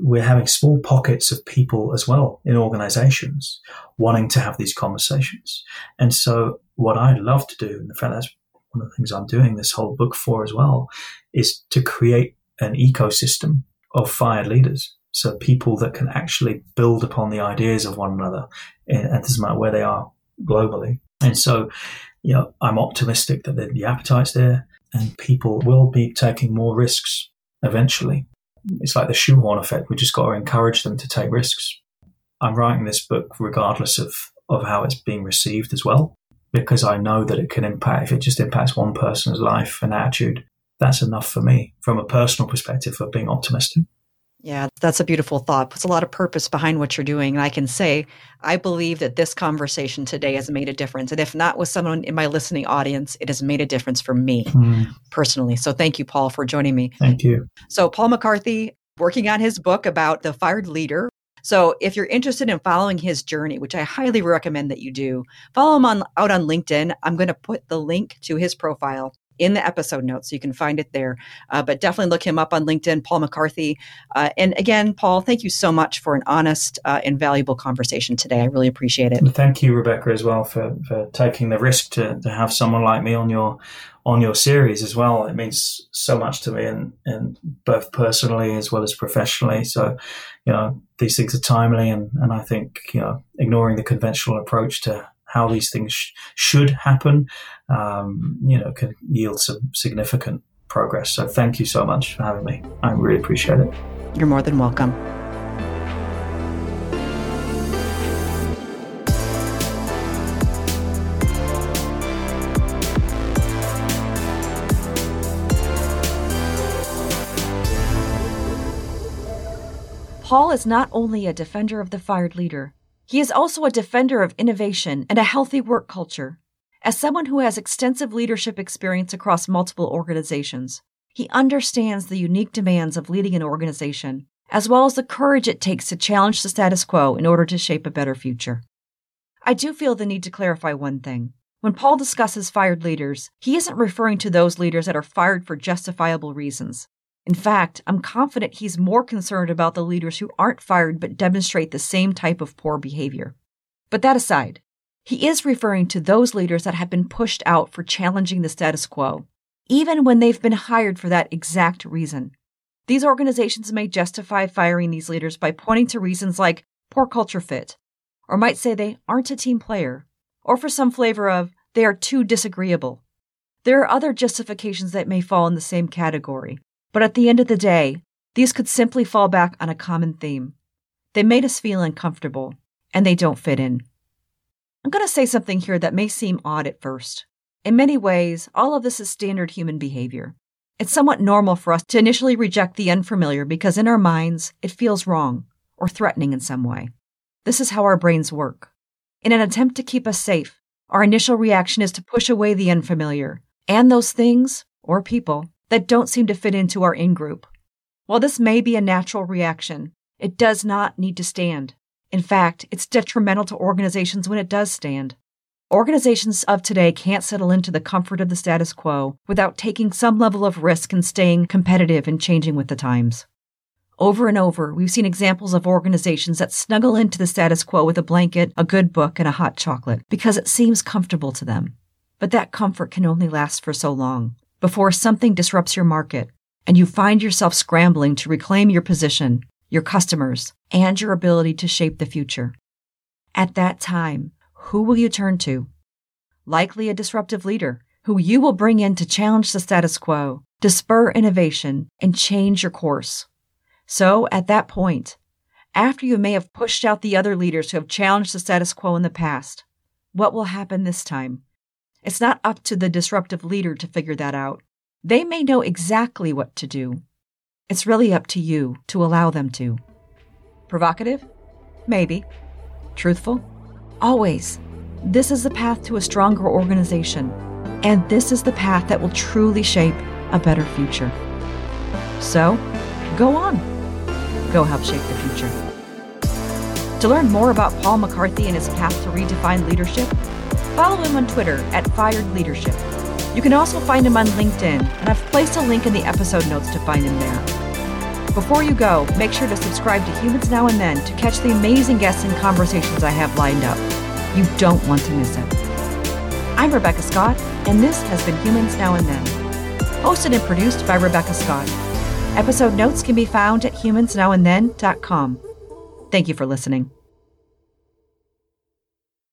we're having small pockets of people as well in organizations wanting to have these conversations. And so what I'd love to do, and in fact, that's one of the things I'm doing this whole book for as well, is to create an ecosystem of fired leaders. So people that can actually build upon the ideas of one another, and it doesn't matter where they are globally. And so, you know, I'm optimistic that the appetite's there and people will be taking more risks eventually. It's like the shoehorn effect. We just got to encourage them to take risks. I'm writing this book regardless of, of how it's being received as well, because I know that it can impact, if it just impacts one person's life and attitude, that's enough for me from a personal perspective of being optimistic.
Yeah, that's a beautiful thought. Puts a lot of purpose behind what you're doing. And I can say, I believe that this conversation today has made a difference. And if not with someone in my listening audience, it has made a difference for me mm. personally. So thank you, Paul, for joining me.
Thank you.
So, Paul McCarthy, working on his book about the fired leader. So, if you're interested in following his journey, which I highly recommend that you do, follow him on out on LinkedIn. I'm going to put the link to his profile in the episode notes. So you can find it there. Uh, but definitely look him up on LinkedIn, Paul McCarthy. Uh, and again, Paul, thank you so much for an honest uh, and valuable conversation today. I really appreciate it.
Thank you, Rebecca, as well for, for taking the risk to, to have someone like me on your on your series as well. It means so much to me, and, and both personally as well as professionally. So, you know, these things are timely, and, and I think you know, ignoring the conventional approach to how these things sh- should happen, um, you know, can yield some significant progress. So thank you so much for having me. I really appreciate it.
You're more than welcome. Paul is not only a defender of the fired leader, he is also a defender of innovation and a healthy work culture. As someone who has extensive leadership experience across multiple organizations, he understands the unique demands of leading an organization, as well as the courage it takes to challenge the status quo in order to shape a better future. I do feel the need to clarify one thing. When Paul discusses fired leaders, he isn't referring to those leaders that are fired for justifiable reasons. In fact, I'm confident he's more concerned about the leaders who aren't fired but demonstrate the same type of poor behavior. But that aside, he is referring to those leaders that have been pushed out for challenging the status quo, even when they've been hired for that exact reason. These organizations may justify firing these leaders by pointing to reasons like poor culture fit, or might say they aren't a team player, or for some flavor of they are too disagreeable. There are other justifications that may fall in the same category, but at the end of the day, these could simply fall back on a common theme. They made us feel uncomfortable, and they don't fit in. I'm going to say something here that may seem odd at first. In many ways, all of this is standard human behavior. It's somewhat normal for us to initially reject the unfamiliar because in our minds, it feels wrong or threatening in some way. This is how our brains work. In an attempt to keep us safe, our initial reaction is to push away the unfamiliar and those things or people that don't seem to fit into our in group. While this may be a natural reaction, it does not need to stand. In fact, it's detrimental to organizations when it does stand. Organizations of today can't settle into the comfort of the status quo without taking some level of risk and staying competitive and changing with the times. Over and over, we've seen examples of organizations that snuggle into the status quo with a blanket, a good book, and a hot chocolate because it seems comfortable to them. But that comfort can only last for so long before something disrupts your market and you find yourself scrambling to reclaim your position, your customers, and your ability to shape the future. At that time, who will you turn to? Likely a disruptive leader who you will bring in to challenge the status quo, to spur innovation, and change your course. So, at that point, after you may have pushed out the other leaders who have challenged the status quo in the past, what will happen this time? It's not up to the disruptive leader to figure that out. They may know exactly what to do. It's really up to you to allow them to. Provocative? Maybe. Truthful? Always. This is the path to a stronger organization, and this is the path that will truly shape a better future. So, go on. Go help shape the future. To learn more about Paul McCarthy and his path to redefine leadership, Follow him on Twitter at Fired Leadership. You can also find him on LinkedIn, and I've placed a link in the episode notes to find him there. Before you go, make sure to subscribe to Humans Now and Then to catch the amazing guests and conversations I have lined up. You don't want to miss it. I'm Rebecca Scott, and this has been Humans Now and Then. Hosted and produced by Rebecca Scott. Episode notes can be found at humansnowandthen.com. Thank you for listening.